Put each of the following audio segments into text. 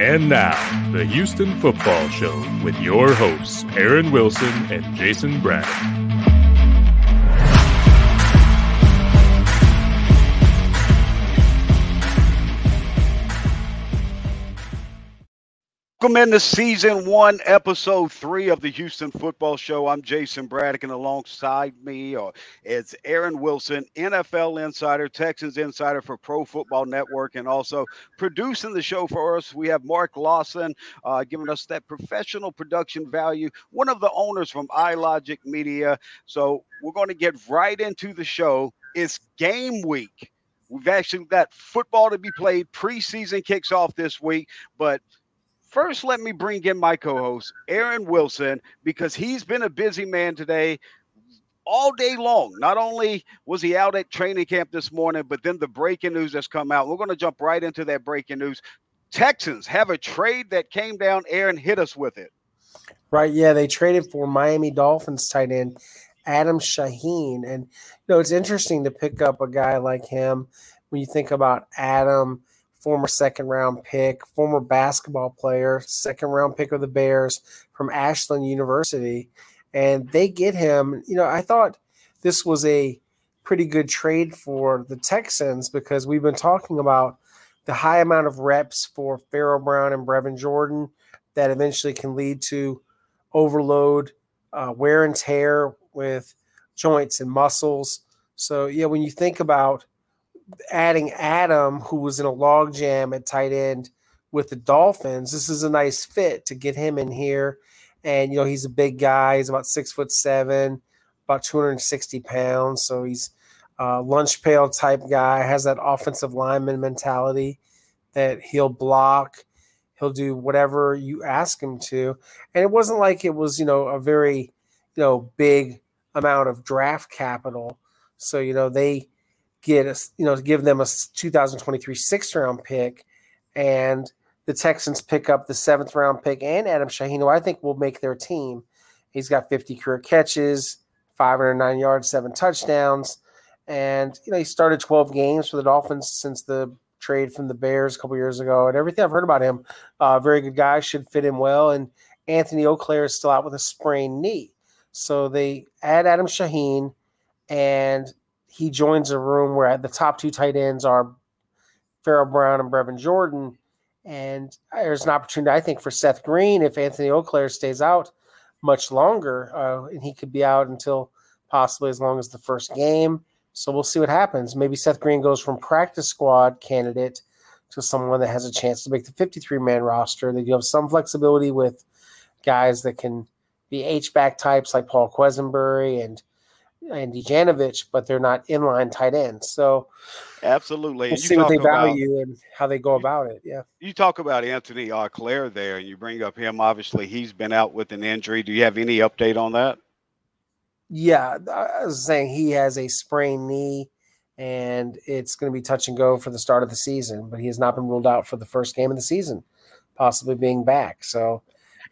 And now, the Houston Football Show with your hosts, Aaron Wilson and Jason Braddock. Welcome into season one, episode three of the Houston Football Show. I'm Jason Braddock, and alongside me uh, is Aaron Wilson, NFL insider, Texans insider for Pro Football Network, and also producing the show for us. We have Mark Lawson uh, giving us that professional production value, one of the owners from iLogic Media. So we're going to get right into the show. It's game week. We've actually got football to be played. Preseason kicks off this week, but First, let me bring in my co host, Aaron Wilson, because he's been a busy man today all day long. Not only was he out at training camp this morning, but then the breaking news has come out. We're going to jump right into that breaking news. Texans have a trade that came down. Aaron hit us with it. Right. Yeah. They traded for Miami Dolphins tight end Adam Shaheen. And, you know, it's interesting to pick up a guy like him when you think about Adam former second round pick, former basketball player, second round pick of the Bears from Ashland University. And they get him. You know, I thought this was a pretty good trade for the Texans because we've been talking about the high amount of reps for Pharaoh Brown and Brevin Jordan that eventually can lead to overload, uh, wear and tear with joints and muscles. So, yeah, when you think about adding Adam, who was in a logjam at tight end with the Dolphins, this is a nice fit to get him in here. And you know, he's a big guy. He's about six foot seven, about 260 pounds. So he's a lunch pail type guy, has that offensive lineman mentality that he'll block, he'll do whatever you ask him to. And it wasn't like it was, you know, a very, you know, big amount of draft capital. So, you know, they get us, you know, give them a 2023 sixth round pick, and the Texans pick up the seventh round pick and Adam Shaheen, who I think will make their team. He's got 50 career catches, 509 yards, seven touchdowns, and you know he started 12 games for the Dolphins since the trade from the Bears a couple years ago. And everything I've heard about him, uh, very good guy, should fit him well. And Anthony Auclair is still out with a sprained knee, so they add Adam Shaheen, and he joins a room where the top two tight ends are Pharaoh Brown and Brevin Jordan. And there's an opportunity, I think, for Seth Green if Anthony Auclair stays out much longer, uh, and he could be out until possibly as long as the first game. So we'll see what happens. Maybe Seth Green goes from practice squad candidate to someone that has a chance to make the 53 man roster. That you have some flexibility with guys that can be H back types like Paul Quessenberry and Andy Janovich, but they're not inline tight ends. So absolutely, we'll see what they value about, and how they go about it. Yeah, you talk about Anthony Auclair there, and you bring up him. Obviously, he's been out with an injury. Do you have any update on that? Yeah, I was saying he has a sprained knee, and it's going to be touch and go for the start of the season. But he has not been ruled out for the first game of the season, possibly being back. So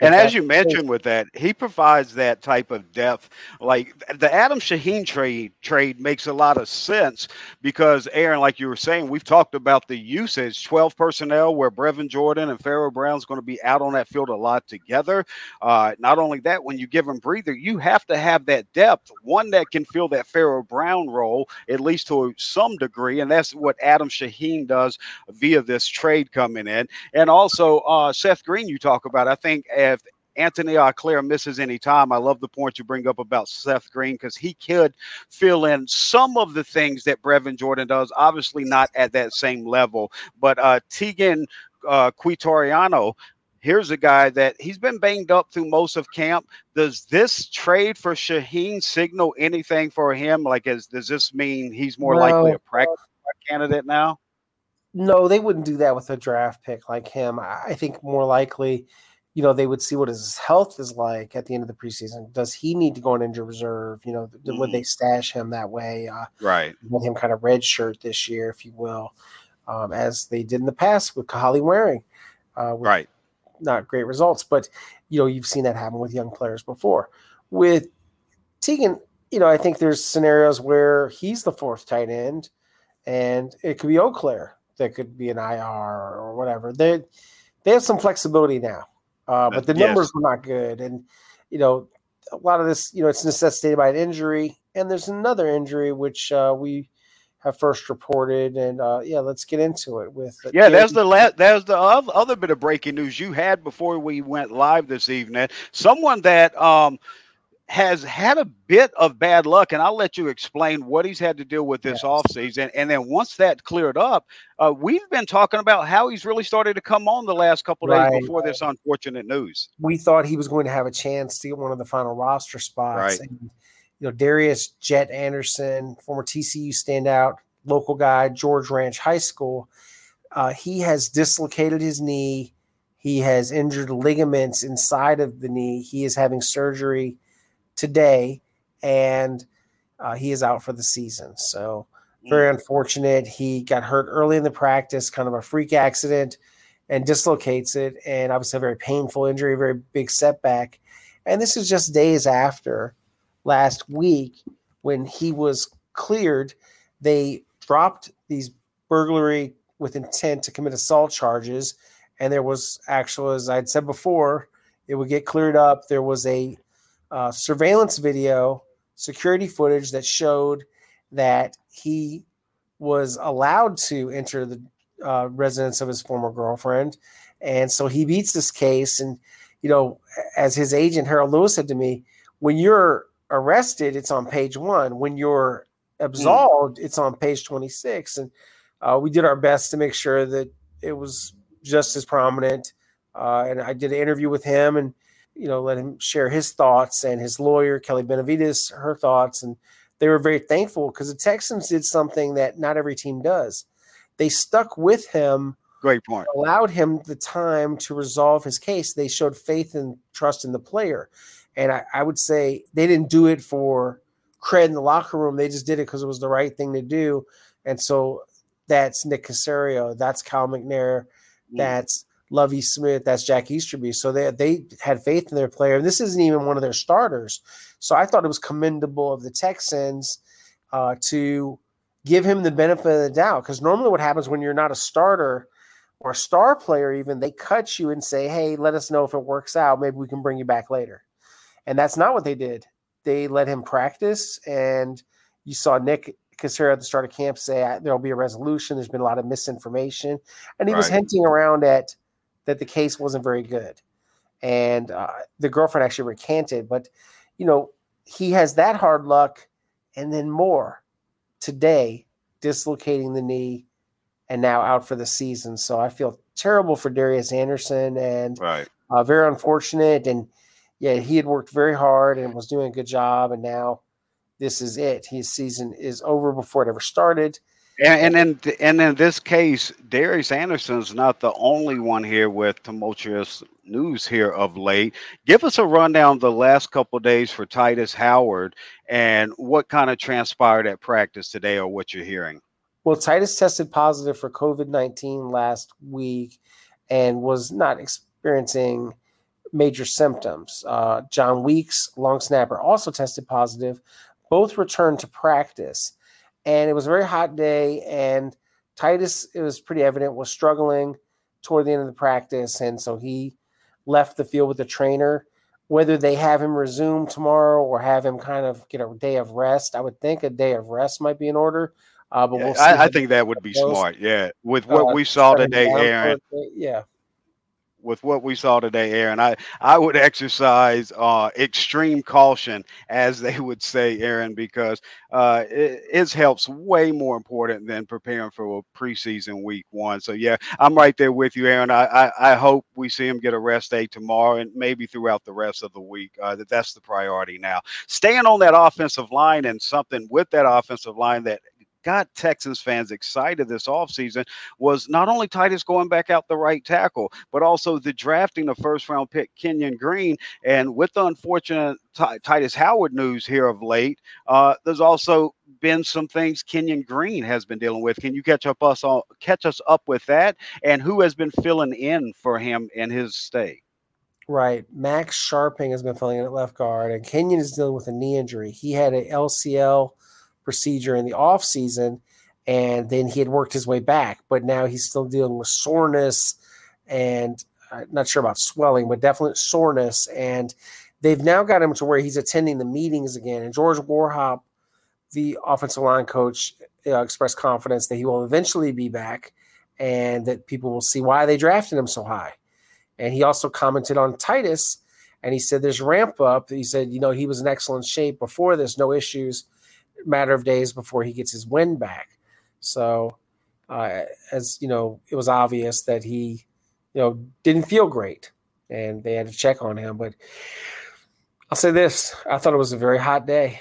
and as you mentioned with that, he provides that type of depth. Like the Adam Shaheen trade trade makes a lot of sense because Aaron, like you were saying, we've talked about the usage, 12 personnel where Brevin Jordan and Pharaoh Brown's going to be out on that field a lot together. Uh, not only that, when you give them breather, you have to have that depth, one that can fill that Pharaoh Brown role, at least to some degree. And that's what Adam Shaheen does via this trade coming in. And also uh, Seth Green, you talk about, I think if Anthony Auclair misses any time, I love the point you bring up about Seth Green because he could fill in some of the things that Brevin Jordan does. Obviously, not at that same level, but uh, Teagan uh, Quitoriano here's a guy that he's been banged up through most of camp. Does this trade for Shaheen signal anything for him? Like, is, does this mean he's more no. likely a practice candidate now? No, they wouldn't do that with a draft pick like him. I think more likely you know, they would see what his health is like at the end of the preseason. Does he need to go on injured reserve? You know, mm-hmm. would they mm-hmm. stash him that way? Uh, right. Let him kind of red shirt this year, if you will, um, as they did in the past with Kahale Warring. Uh, right. Not great results, but you know, you've seen that happen with young players before. With Teagan, you know, I think there's scenarios where he's the fourth tight end, and it could be Auclair that could be an IR or whatever. They they have some flexibility now, uh, but the numbers yes. were not good. And you know, a lot of this, you know, it's necessitated by an injury, and there's another injury which uh, we have first reported. And uh, yeah, let's get into it with. Uh, yeah, there's the last, there's the other bit of breaking news you had before we went live this evening. Someone that um, has had a bit of bad luck, and I'll let you explain what he's had to deal with this yes. offseason. And then once that cleared up, uh, we've been talking about how he's really started to come on the last couple days right. before this unfortunate news. We thought he was going to have a chance to get one of the final roster spots. Right. And, you know, Darius Jet Anderson, former TCU standout, local guy, George Ranch High School, uh, he has dislocated his knee. He has injured ligaments inside of the knee. He is having surgery today, and uh, he is out for the season. So very mm. unfortunate. He got hurt early in the practice, kind of a freak accident, and dislocates it, and obviously a very painful injury, a very big setback. And this is just days after last week when he was cleared. They dropped these burglary with intent to commit assault charges, and there was actual, as I'd said before, it would get cleared up. There was a uh, surveillance video, security footage that showed that he was allowed to enter the uh, residence of his former girlfriend. And so he beats this case. And, you know, as his agent, Harold Lewis, said to me, when you're arrested, it's on page one. When you're absolved, mm. it's on page 26. And uh, we did our best to make sure that it was just as prominent. Uh, and I did an interview with him and you know, let him share his thoughts and his lawyer, Kelly Benavides, her thoughts. And they were very thankful because the Texans did something that not every team does. They stuck with him. Great point. Allowed him the time to resolve his case. They showed faith and trust in the player. And I, I would say they didn't do it for cred in the locker room. They just did it because it was the right thing to do. And so that's Nick Caserio. That's Cal McNair. Mm. That's Lovie Smith, that's Jack Easterby. So they they had faith in their player. And this isn't even one of their starters. So I thought it was commendable of the Texans uh, to give him the benefit of the doubt. Because normally what happens when you're not a starter or a star player, even they cut you and say, Hey, let us know if it works out. Maybe we can bring you back later. And that's not what they did. They let him practice and you saw Nick Caserio at the start of camp say there'll be a resolution. There's been a lot of misinformation, and he right. was hinting around at that the case wasn't very good. And uh, the girlfriend actually recanted, but you know, he has that hard luck and then more today, dislocating the knee and now out for the season. So I feel terrible for Darius Anderson and right. uh, very unfortunate. And yeah, he had worked very hard and was doing a good job. And now this is it. His season is over before it ever started. And, and in and in this case, Darius Anderson's not the only one here with tumultuous news here of late. Give us a rundown the last couple days for Tytus Howard and what kind of transpired at practice today, or what you're hearing. Well, Titus tested positive for COVID nineteen last week and was not experiencing major symptoms. Uh, Jon Weeks, long snapper, also tested positive. Both returned to practice and it was a very hot day. And Tytus, it was pretty evident, was struggling toward the end of the practice, and so he left the field with the trainer. Whether they have him resume tomorrow or have him kind of get a day of rest, I would think a day of rest might be in order. Uh, but yeah, we'll I, I think that would be goes. smart. Yeah, with what uh, we saw today, Aaron. Yeah, with what we saw today, Aaron. I, I would exercise uh, extreme caution, as they would say, Aaron, because uh, it, his help's way more important than preparing for a preseason week one. So, yeah, I'm right there with you, Aaron. I, I, I hope we see him get a rest day tomorrow and maybe throughout the rest of the week. Uh, that that's the priority now. Staying on that offensive line and something with that offensive line that got Texans fans excited this offseason was not only Tytus going back out the right tackle, but also the drafting of first round pick Kenyon Green. And with the unfortunate T- Tytus Howard news here of late, uh, there's also been some things Kenyon Green has been dealing with. Can you catch up us all catch us up with that? And who has been filling in for him in his stay? Right. Max Scharping has been filling in at left guard, and Kenyon is dealing with a knee injury. He had an LCL procedure in the off season, and then he had worked his way back. But now he's still dealing with soreness and I'm not sure about swelling, but definitely soreness. And they've now got him to where he's attending the meetings again. And George Warhop, the offensive line coach, uh, expressed confidence that he will eventually be back and that people will see why they drafted him so high. And he also commented on Tytus and he said there's ramp up. He said, you know, he was in excellent shape before this, no issues, matter of days before he gets his wind back. So, uh, as you know, it was obvious that he, you know, didn't feel great and they had to check on him. But I'll say this I thought it was a very hot day.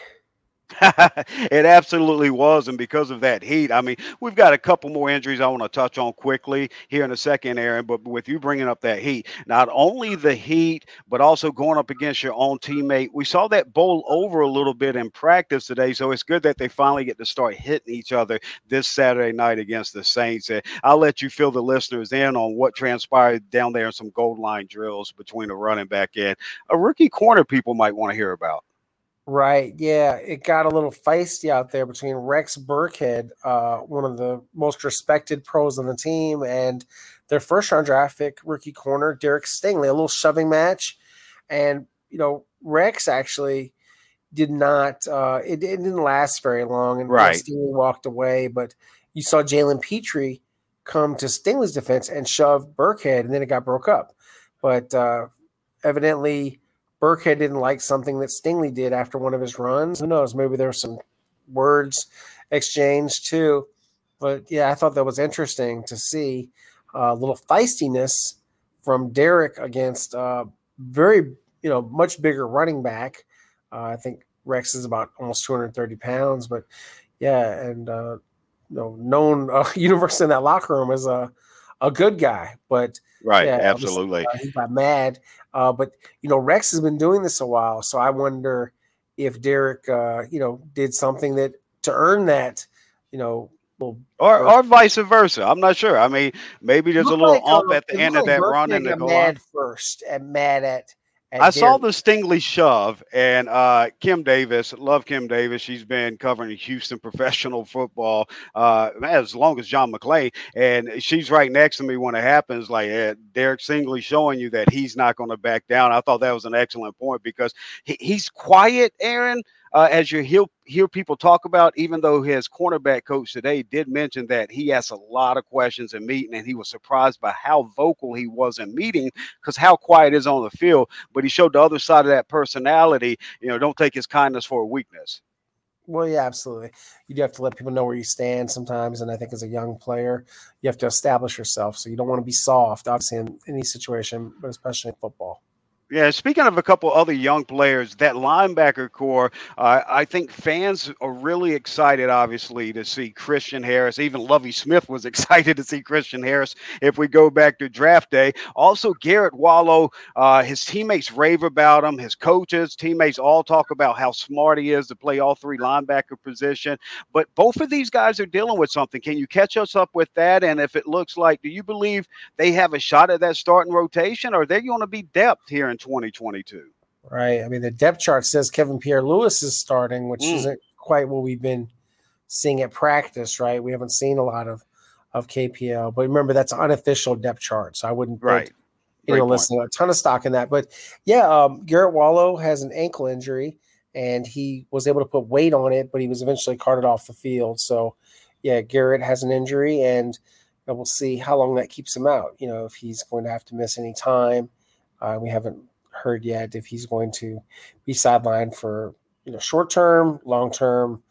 it absolutely was. And because of that heat, I mean, we've got a couple more injuries I want to touch on quickly here in a second, Aaron. But with you bringing up that heat, not only the heat, but also going up against your own teammate. We saw that bowl over a little bit in practice today. So it's good that they finally get to start hitting each other this Saturday night against the Saints. And I'll let you fill the listeners in on what transpired down there in some gold line drills between a running back and a rookie corner people might want to hear about. Right. Yeah. It got a little feisty out there between Rex Burkhead, uh, one of the most respected pros on the team, and their first round draft pick, rookie corner, Derek Stingley, a little shoving match. And, you know, Rex actually did not, uh, it, it didn't last very long. And right. Stingley walked away. But you saw Jalen Pitre come to Stingley's defense and shove Burkhead, and then it got broke up. But uh, evidently, Burkhead didn't like something that Stingley did after one of his runs. Who knows? Maybe there were some words exchanged too. But yeah, I thought that was interesting to see a uh, little feistiness from Derek against a very, you know, much bigger running back. Uh, I think Rex is about almost 230 pounds, but yeah, and uh, you know, known uh, universe in that locker room as a a good guy, but right, yeah, absolutely, uh, he got mad. Uh, but you know, Rex has been doing this a while, so I wonder if Derek, uh, you know, did something that to earn that, you know, little, or or vice versa. I'm not sure. I mean, maybe there's a little like, ump uh, at the end of that run and go mad on. first and mad at I saw the Stingley shove, and uh, Kim Davis, love Kim Davis. She's been covering Houston professional football uh, as long as John McClain, and she's right next to me when it happens. Like uh, Derek Stingley showing you that he's not going to back down. I thought that was an excellent point because he, he's quiet, Aaron, uh, as you hear, hear people talk about, even though his cornerback coach today did mention that he asked a lot of questions in meeting and he was surprised by how vocal he was in meeting because how quiet is on the field. But he showed the other side of that personality. You know, don't take his kindness for a weakness. Well, yeah, absolutely. You do have to let people know where you stand sometimes. And I think as a young player, you have to establish yourself. So you don't want to be soft, obviously, in any situation, but especially in football. Yeah, speaking of a couple other young players, that linebacker core, uh, I think fans are really excited, obviously, to see Christian Harris. Even Lovie Smith was excited to see Christian Harris if we go back to draft day. Also, Garrett Wallow, uh, his teammates rave about him. His coaches, teammates all talk about how smart he is to play all three linebacker position. But both of these guys are dealing with something. Can you catch us up with that? And if it looks like, do you believe they have a shot at that starting rotation, or are they going to be depth here in 2022. Right. I mean, the depth chart says Kevin Pierre-Louis is starting, which mm. isn't quite what we've been seeing at practice, right? We haven't seen a lot of of KPL, but remember that's unofficial depth chart, so I wouldn't right. you know listen a ton of stock in that. But yeah, um, Garrett Wallow has an ankle injury, and he was able to put weight on it, but he was eventually carted off the field. So yeah, Garrett has an injury, and we'll see how long that keeps him out. You know, if he's going to have to miss any time. Uh, we haven't heard yet if he's going to be sidelined for you know short term, long term.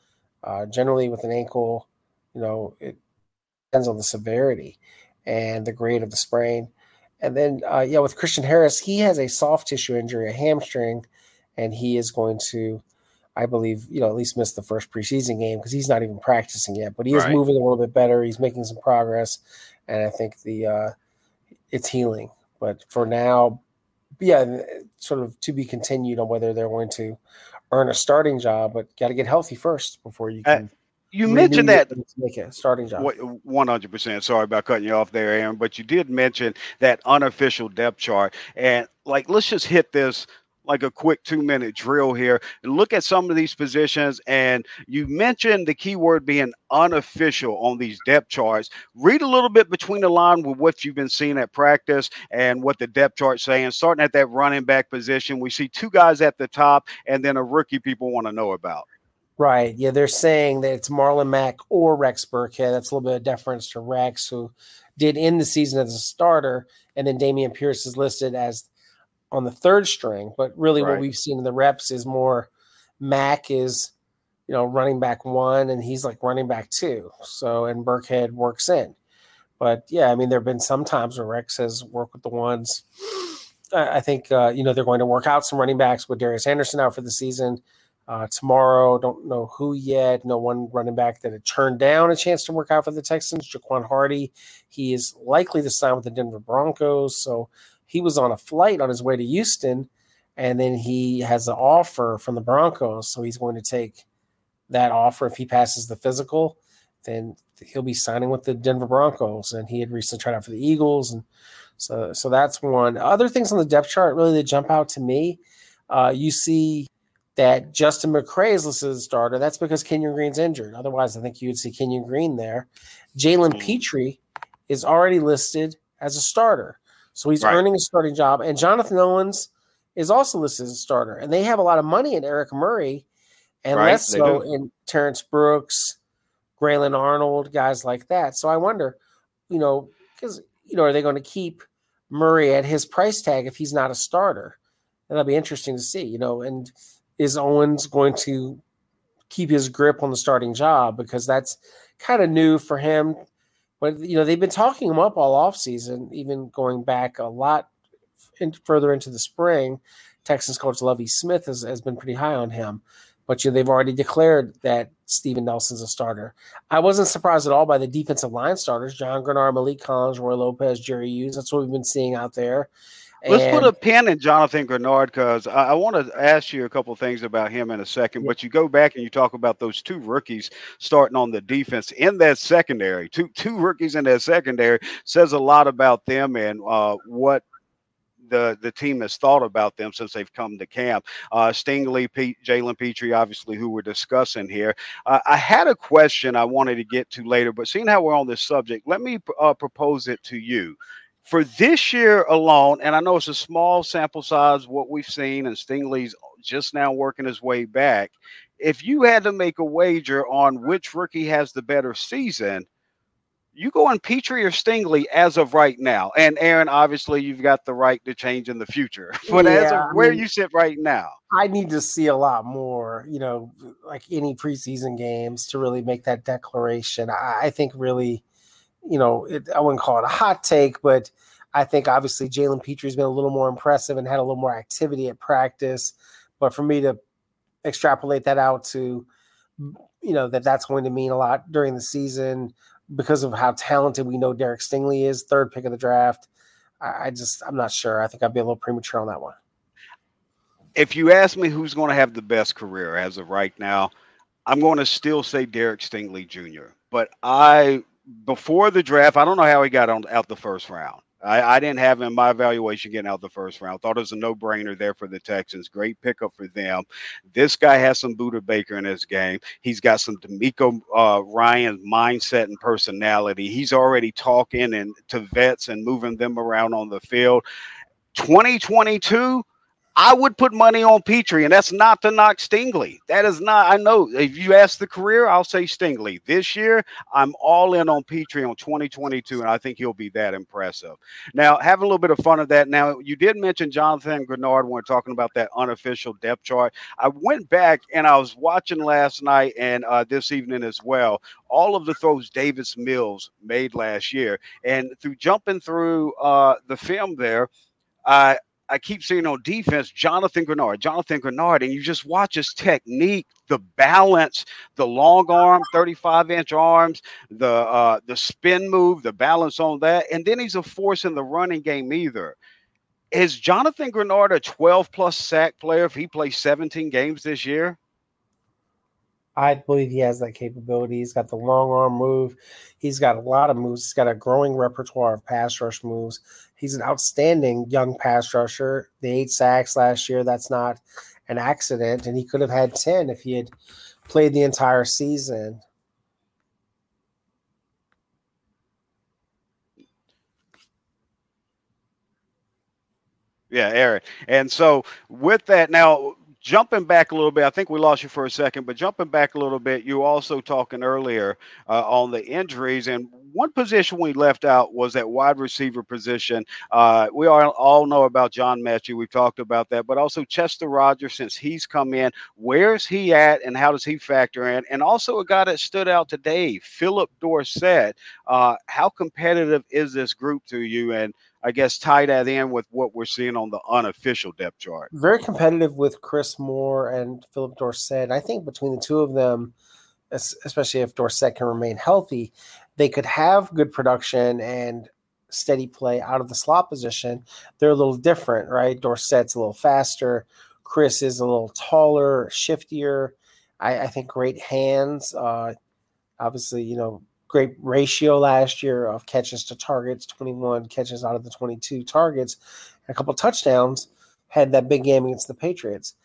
Uh, generally, with an ankle, you know, it depends on the severity and the grade of the sprain. And then, uh, yeah, with Christian Harris, he has a soft tissue injury, a hamstring, and he is going to, I believe, you know, at least miss the first preseason game because he's not even practicing yet. But he is right. moving a little bit better. He's making some progress, and I think the uh, it's healing. But for now, yeah, sort of to be continued on whether they're going to earn a starting job, but got to get healthy first before you uh, can. Uh, you mentioned that make a starting job. One hundred percent. Sorry about cutting you off there, Aaron, but you did mention that unofficial depth chart, and like let's just hit this like a quick two minute drill here and look at some of these positions. And you mentioned the keyword being unofficial on these depth charts. Read a little bit between the line with what you've been seeing at practice and what the depth chart's saying. Starting at that running back position, we see two guys at the top and then a rookie people want to know about. Right. Yeah, they're saying that it's Marlon Mack or Rex Burkhead. That's a little bit of deference to Rex, who did end the season as a starter, and then Dameon Pierce is listed as on the third string. But really, right. what we've seen in the reps is more Mack is, you know, running back one, and he's like running back two. So, and Burkhead works in. But yeah, I mean, there have been some times where Rex has worked with the ones. I think uh, you know they're going to work out some running backs with Darius Anderson out for the season. Uh, tomorrow, don't know who yet. No one running back that had turned down a chance to work out for the Texans. Jaquan Hardy, he is likely to sign with the Denver Broncos. So he was on a flight on his way to Houston, and then he has an offer from the Broncos. So he's going to take that offer. If he passes the physical, then he'll be signing with the Denver Broncos. And he had recently tried out for the Eagles, and so so that's one. Other things on the depth chart really that jump out to me. Uh, you see that Justin McCray is listed as a starter. That's because Kenyon Green's injured. Otherwise, I think you would see Kenyon Green there. Jalen mm. Pitre is already listed as a starter. So he's right. earning a starting job. And Jonathan Owens is also listed as a starter. And they have a lot of money in Eric Murray and right, less so do. in Terrence Brooks, Grayland Arnold, guys like that. So I wonder, you know, because, you know, are they going to keep Murray at his price tag if he's not a starter? And that'll be interesting to see, you know, and – is Owens going to keep his grip on the starting job because that's kind of new for him. But you know they've been talking him up all off season, even going back a lot in, further into the spring. Texans coach Lovie Smith has, has been pretty high on him, but you know, they've already declared that Steven Nelson's a starter. I wasn't surprised at all by the defensive line starters: John Greenard, Maliek Collins, Roy Lopez, Jerry Hughes. That's what we've been seeing out there. Let's and, put a pin in Jonathan Greenard because I, I want to ask you a couple things about him in a second. But you go back and you talk about those two rookies starting on the defense in that secondary. Two two rookies in that secondary says a lot about them and uh, what the the team has thought about them since they've come to camp. Uh, Stingley, Pete, Jalen Pitre, obviously, who we're discussing here. Uh, I had a question I wanted to get to later, but seeing how we're on this subject, let me uh, propose it to you for this year alone, and I know it's a small sample size, what we've seen, and Stingley's just now working his way back. If you had to make a wager on which rookie has the better season, you go on Pitre or Stingley as of right now. And Aaron, obviously, you've got the right to change in the future. But yeah, as of where mean, you sit right now, I need to see a lot more, you know, like any preseason games to really make that declaration. I, I think really you know, it, I wouldn't call it a hot take, but I think obviously Jalen Pitre's been a little more impressive and had a little more activity at practice. But for me to extrapolate that out to, you know, that that's going to mean a lot during the season because of how talented we know Derek Stingley is, third pick of the draft. I, I just, I'm not sure. I think I'd be a little premature on that one. If you ask me who's going to have the best career as of right now, I'm going to still say Derek Stingley Jr. But I before the draft, I don't know how he got on out the first round. I, I, didn't have him in my evaluation getting out the first round. Thought it was a no brainer there for the Texans. Great pickup for them. This guy has some Budda Baker in his game. He's got some DeMeco uh, Ryan mindset and personality. He's already talking and to vets and moving them around on the field. 2022 I would put money on Pitre, and that's not to knock Stingley. That is not. I know if you ask the career, I'll say Stingley. This year, I'm all in on Pitre on 2022, and I think he'll be that impressive. Now, have a little bit of fun of that. Now, you did mention Jonathan Greenard when we're talking about that unofficial depth chart. I went back and I was watching last night and uh, this evening as well. All of the throws Davis Mills made last year, and through jumping through uh, the film there. Uh, I keep seeing on defense, Jonathan Greenard, Jonathan Greenard, and you just watch his technique, the balance, the long arm, 35 inch arms, the uh, the spin move, the balance on that, and then he's a force in the running game either. Is Jonathan Greenard a 12 plus sack player if he plays 17 games this year? I believe he has that capability. He's got the long arm move. He's got a lot of moves. He's got a growing repertoire of pass rush moves. He's an outstanding young pass rusher. The eight sacks last year, that's not an accident. And he could have had 10 if he had played the entire season. Yeah, Aaron. And so with that, now jumping back a little bit, I think we lost you for a second, but jumping back a little bit, you also talking earlier uh, on the injuries, and one position we left out was that wide receiver position. Uh, we all, all know about John Metchie. We've talked about that, but also Chester Rogers, since he's come in, where's he at and how does he factor in? And also a guy that stood out today, Philip Dorsett. Uh, how competitive is this group to you? And I guess tie that in with what we're seeing on the unofficial depth chart. Very competitive with Chris Moore and Philip Dorsett. I think between the two of them, especially if Dorsett can remain healthy, they could have good production and steady play out of the slot position. They're a little different, right? Dorsett's a little faster. Chris is a little taller, shiftier. I, I think great hands. Uh, obviously, you know, great ratio last year of catches to targets 21 catches out of the 22 targets and a couple touchdowns had that big game against the patriots.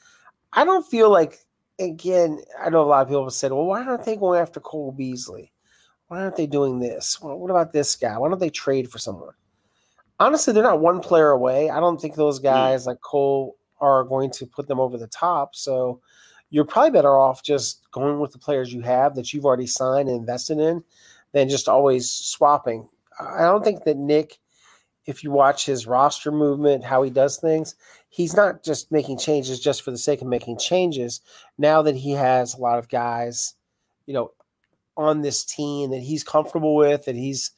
I don't feel like again i know a lot of people have said well why aren't they going after cole beasley? Why aren't they doing this? Well, what about this guy? Why don't they trade for someone? Honestly they're not one player away. I don't think those hmm. guys like cole are going to put them over the top. So you're probably better off just going with the players you have that you've already signed and invested in than just always swapping. I don't think that Nick, if you watch his roster movement, how he does things, he's not just making changes just for the sake of making changes. Now that he has a lot of guys, you know, on this team that he's comfortable with, that he's,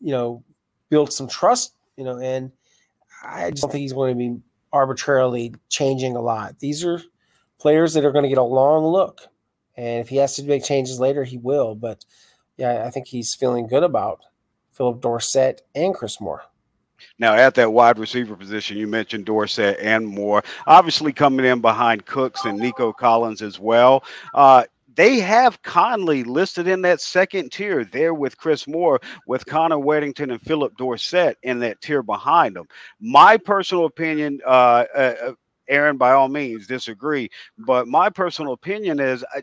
you know, built some trust, you know, and I just don't think he's going to be arbitrarily changing a lot. These are players that are going to get a long look. And if he has to make changes later, he will. But yeah, I think he's feeling good about Philip Dorsett and Chris Moore. Now, at that wide receiver position, you mentioned Dorsett and Moore, obviously coming in behind Cooks and Nico Collins as well. Uh, they have Conley listed in that second tier there with Chris Moore, with Connor Wedington and Philip Dorsett in that tier behind them. My personal opinion, uh, uh, uh Aaron, by all means, disagree, but my personal opinion is I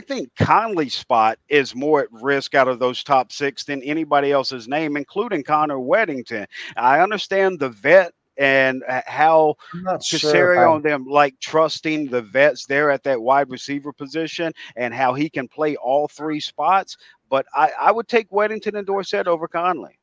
think Conley's spot is more at risk out of those top six than anybody else's name, including Connor Wedington. I understand the vet and uh, how Caserio sure on them like trusting the vets there at that wide receiver position and how he can play all three spots. But I, I would take Wedington and Dorsett over Conley.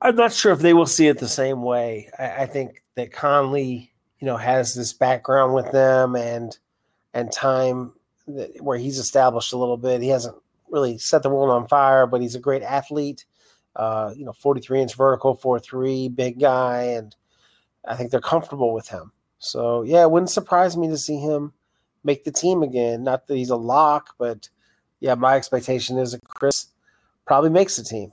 I'm not sure if they will see it the same way. I, I think that Conley, you know, has this background with them and – and time that, where he's established a little bit. He hasn't really set the world on fire, but he's a great athlete. Uh, you know, 43 inch vertical, 4 3, big guy, and I think they're comfortable with him. So, yeah, it wouldn't surprise me to see him make the team again. Not that he's a lock, but yeah, my expectation is that Chris probably makes the team.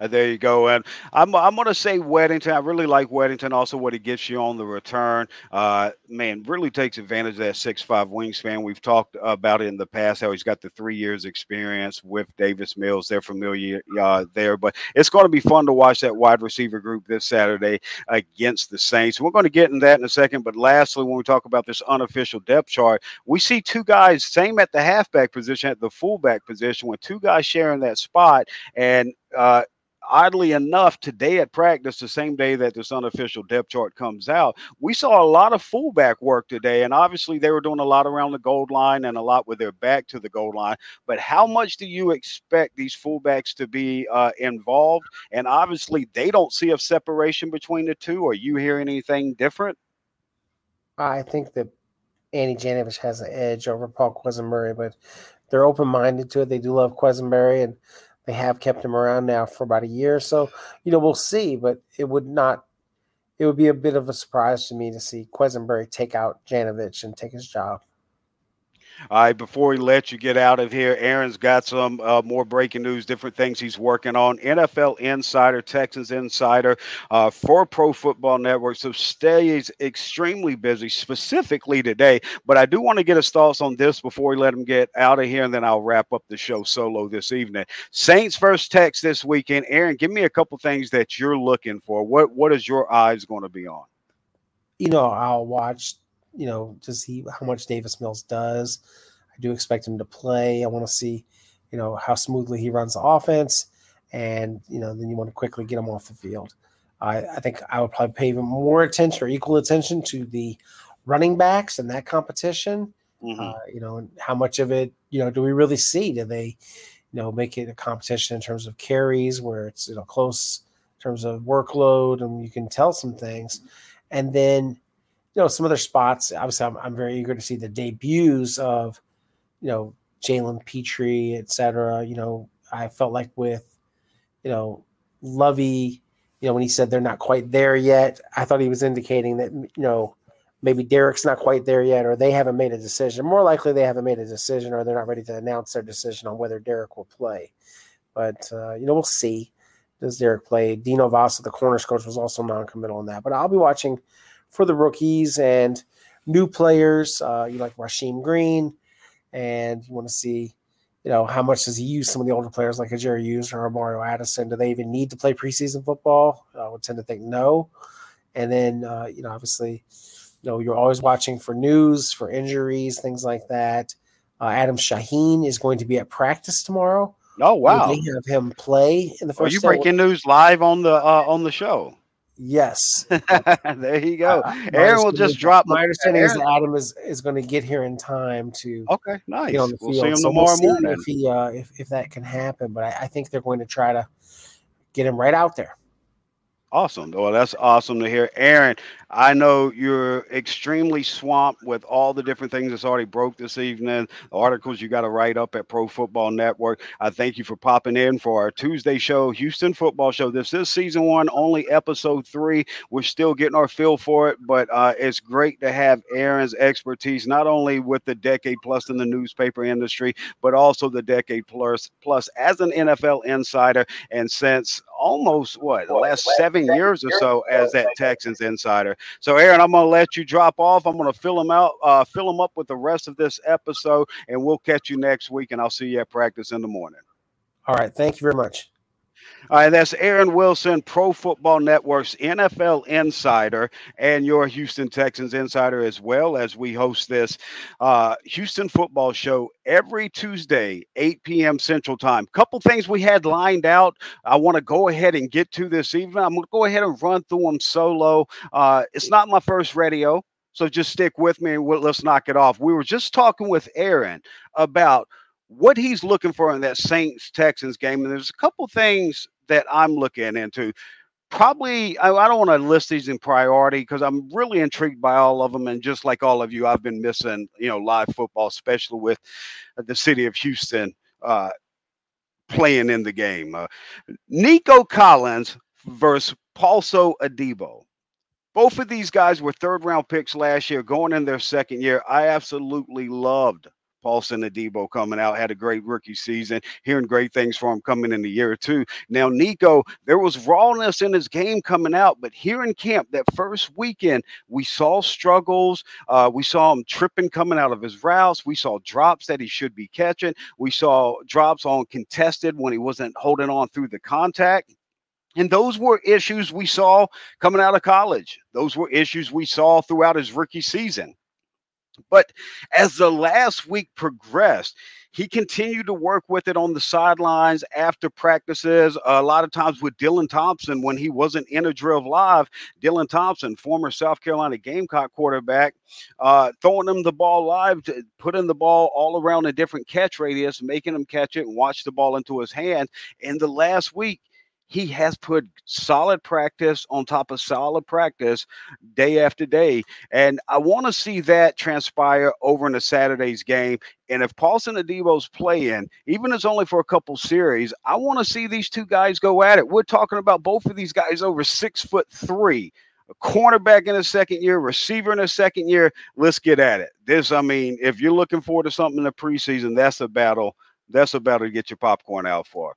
Uh, there you go. And I'm, I'm to say Wedington. I really like Wedington. Also, what he gets you on the return. Uh, man, really takes advantage of that six-five wingspan. We've talked about it in the past how he's got the three years experience with Davis Mills. They're familiar uh, there. But it's going to be fun to watch that wide receiver group this Saturday against the Saints. We're going to get in that in a second. But lastly, when we talk about this unofficial depth chart, we see two guys, same at the halfback position, at the fullback position, with two guys sharing that spot. And uh, oddly enough, today at practice, the same day that this unofficial depth chart comes out, we saw a lot of fullback work today. And obviously, they were doing a lot around the goal line and a lot with their back to the goal line. But how much do you expect these fullbacks to be uh, involved? And obviously, they don't see a separation between the two. Are you hearing anything different? I think that Andy Janovich has an edge over Paul Quessenberry, but they're open minded to it. They do love Quessenberry and they have kept him around now for about a year. So, you know, we'll see, but it would not, it would be a bit of a surprise to me to see Quessenberry take out Janovich and take his job. All right, before we let you get out of here, Aaron's got some uh, more breaking news, different things he's working on. NFL Insider, Texans Insider uh, for Pro Football Network. So stays extremely busy, specifically today. But I do want to get his thoughts on this before we let him get out of here, and then I'll wrap up the show solo this evening. Saints versus Tex this weekend. Aaron, give me a couple things that you're looking for. What What is your eyes going to be on? You know, I'll watch you know, to see how much Davis Mills does. I do expect him to play. I want to see, you know, how smoothly he runs the offense. And, you know, then you want to quickly get him off the field. I, I think I would probably pay even more attention or equal attention to the running backs and that competition. Mm-hmm. Uh, you know, and how much of it, you know, do we really see? Do they, you know, make it a competition in terms of carries where it's, you know, close in terms of workload and you can tell some things. And then, you know, some other spots. Obviously, I'm, I'm very eager to see the debuts of, you know, Jalen Pitre, et cetera. You know, I felt like with, you know, Lovie, you know, when he said they're not quite there yet, I thought he was indicating that, you know, maybe Derek's not quite there yet, or they haven't made a decision. More likely, they haven't made a decision, or they're not ready to announce their decision on whether Derek will play. But uh, you know, we'll see. Does Derek play? Dino Vasso, the corners coach, was also non-committal on that. But I'll be watching for the rookies and new players. Uh, you like Rasheem Green, and you want to see, you know, how much does he use some of the older players like a Jerry Hughes or a Mario Addison? Do they even need to play preseason football? I would tend to think no. And then, uh, you know, obviously, you know, you're always watching for news, for injuries, things like that. Uh, Adam Shaheen is going to be at practice tomorrow. Oh wow! They have him play in the first. Are you breaking news live on the uh, on the show? Yes. there you go. Uh, Aaron will just drop. My understanding Aaron. is Adam is, is going to get here in time to okay, nice. Get on the we'll field. see him so tomorrow we'll morning if he uh, if if that can happen. But I, I think they're going to try to get him right out there. Awesome. Well, that's awesome to hear. Aaron, I know you're extremely swamped with all the different things that's already broke this evening, the articles you got to write up at Pro Football Network. I thank you for popping in for our Tuesday show, Houston Football Show. This is season one, only episode three. We're still getting our feel for it, but uh, it's great to have Aaron's expertise, not only with the decade plus in the newspaper industry, but also the decade plus, plus as an NFL insider. And since almost what the last seven years or so as that Texans insider. So, Aaron, I'm going to let you drop off. I'm going to fill them out, uh, fill them up with the rest of this episode, and we'll catch you next week. And I'll see you at practice in the morning. All right. Thank you very much. All right, that's Aaron Wilson, Pro Football Network's NFL insider, and your Houston Texans insider as well as we host this uh, Houston football show every Tuesday, 8 p.m. Central Time. Couple things we had lined out. I want to go ahead and get to this evening. I'm going to go ahead and run through them solo. Uh, it's not my first radio, so just stick with me and we'll, let's knock it off. We were just talking with Aaron about what he's looking for in that Saints Texans game. And there's a couple things that I'm looking into. Probably, I, I don't want to list these in priority because I'm really intrigued by all of them. And just like all of you, I've been missing, you know, live football, especially with the city of Houston uh, playing in the game. Uh, Nico Collins versus Paulson Adebo. Both of these guys were third round picks last year, going in their second year. I absolutely loved Paulson Adebo coming out, had a great rookie season, hearing great things from him coming in the year two. Now, Nico, there was rawness in his game coming out, but here in camp, that first weekend, we saw struggles. Uh, we saw him tripping coming out of his routes. We saw drops that he should be catching. We saw drops on contested when he wasn't holding on through the contact. And those were issues we saw coming out of college. Those were issues we saw throughout his rookie season. But as the last week progressed, he continued to work with it on the sidelines after practices. A lot of times with Dylan Thompson, when he wasn't in a drill live, Dylan Thompson, former South Carolina Gamecock quarterback, uh, throwing him the ball live, putting the ball all around a different catch radius, making him catch it and watch the ball into his hand. In the last week, he has put solid practice on top of solid practice day after day. And I want to see that transpire over in the Saturday's game. And if Paulson Adebo's playing, even if it's only for a couple series, I want to see these two guys go at it. We're talking about both of these guys over six foot three. a cornerback in a second year, receiver in a second year. Let's get at it. This, I mean, if you're looking forward to something in the preseason, that's a battle. That's a battle to get your popcorn out for.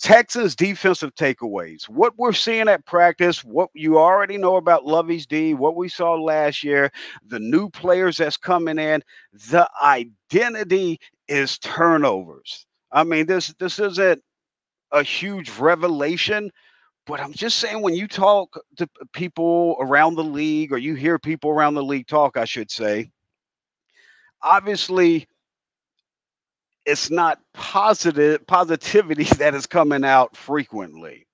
Texans defensive takeaways. What we're seeing at practice, what you already know about Lovie's D, what we saw last year, the new players that's coming in, the identity is turnovers. I mean, this this isn't a huge revelation, but I'm just saying when you talk to people around the league or you hear people around the league talk, I should say, obviously it's not positive positivity that is coming out frequently.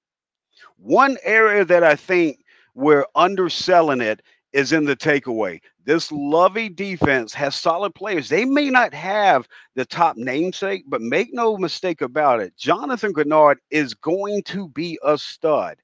One area that I think we're underselling it is in the takeaway. This Lovie defense has solid players. They may not have the top namesake, but make no mistake about it. Jonathan Greenard is going to be a stud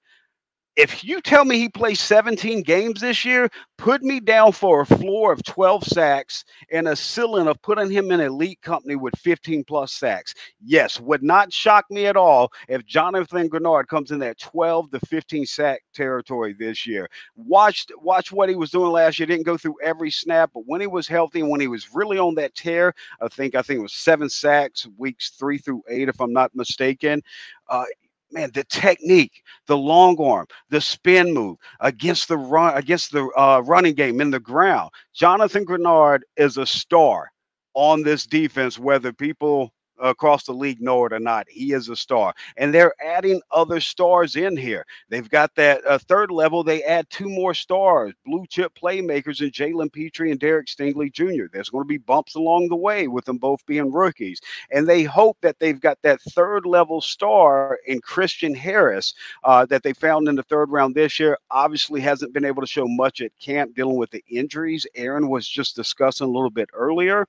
if you tell me he plays 17 games this year, put me down for a floor of 12 sacks and a ceiling of putting him in elite company with 15 plus sacks. Yes, would not shock me at all if Jonathan Greenard comes in that 12 to 15 sack territory this year. Watched watch what he was doing last year. Didn't go through every snap, but when he was healthy and when he was really on that tear, I think I think it was seven sacks weeks three through eight, if I'm not mistaken. Uh, man, the technique, the long arm, the spin move against the run, against the uh, running game in the ground. Jonathan Greenard is a star on this defense, whether people across the league know it or not. He is a star. And they're adding other stars in here. They've got that uh, third level. They add two more stars, blue chip playmakers in Jalen Pitre and Derek Stingley Jr. There's going to be bumps along the way with them both being rookies. And they hope that they've got that third level star in Christian Harris uh, that they found in the third round this year. Obviously, hasn't been able to show much at camp dealing with the injuries. Aaron was just discussing a little bit earlier.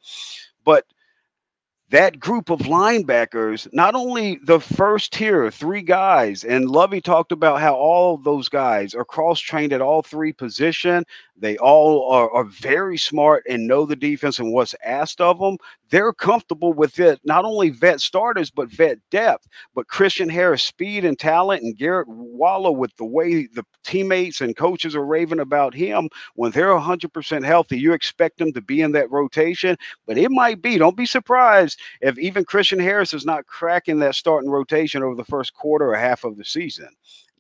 But that group of linebackers, not only the first tier, three guys, and Lovie talked about how all of those guys are cross trained at all three position. They all are, are, very smart and know the defense and what's asked of them. They're comfortable with it, not only vet starters, but vet depth. But Christian Harris, speed and talent, and Garret Wallow with the way the teammates and coaches are raving about him. When they're 100% healthy, you expect them to be in that rotation, but it might be. Don't be surprised if even Christian Harris is not cracking that starting rotation over the first quarter or half of the season.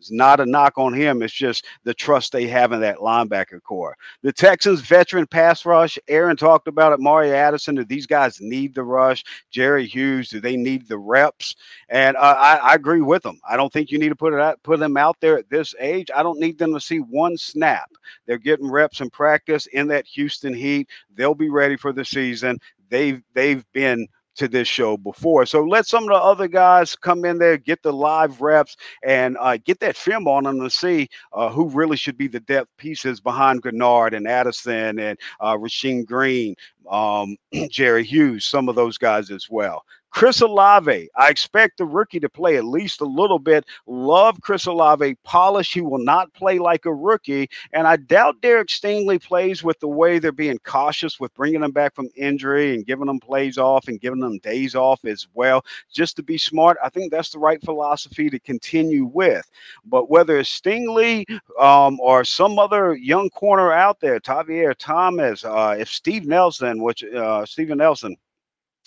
It's not a knock on him. It's just the trust they have in that linebacker corps. The Texans veteran pass rush. Aaron talked about it. Mario Addison. Do these guys need the rush? Jerry Hughes. Do they need the reps? And uh, I, I, agree with them. I don't think you need to put it out, put them out there at this age. I don't need them to see one snap. They're getting reps in practice in that Houston Heat. They'll be ready for the season. They've they've been to this show before. So let some of the other guys come in there, get the live reps, and uh, get that film on them to see uh, who really should be the depth pieces behind Greenard and Addison and uh, Green, um, Jerry Hughes, some of those guys as well. Chris Olave, I expect the rookie to play at least a little bit. Love Chris Olave, polish. He will not play like a rookie. And I doubt Derek Stingley plays with the way they're being cautious with bringing him back from injury and giving them plays off and giving them days off as well, just to be smart. I think that's the right philosophy to continue with. But whether it's Stingley um, or some other young corner out there, Tavierre Thomas, uh, if Steve Nelson, which uh, Steven Nelson,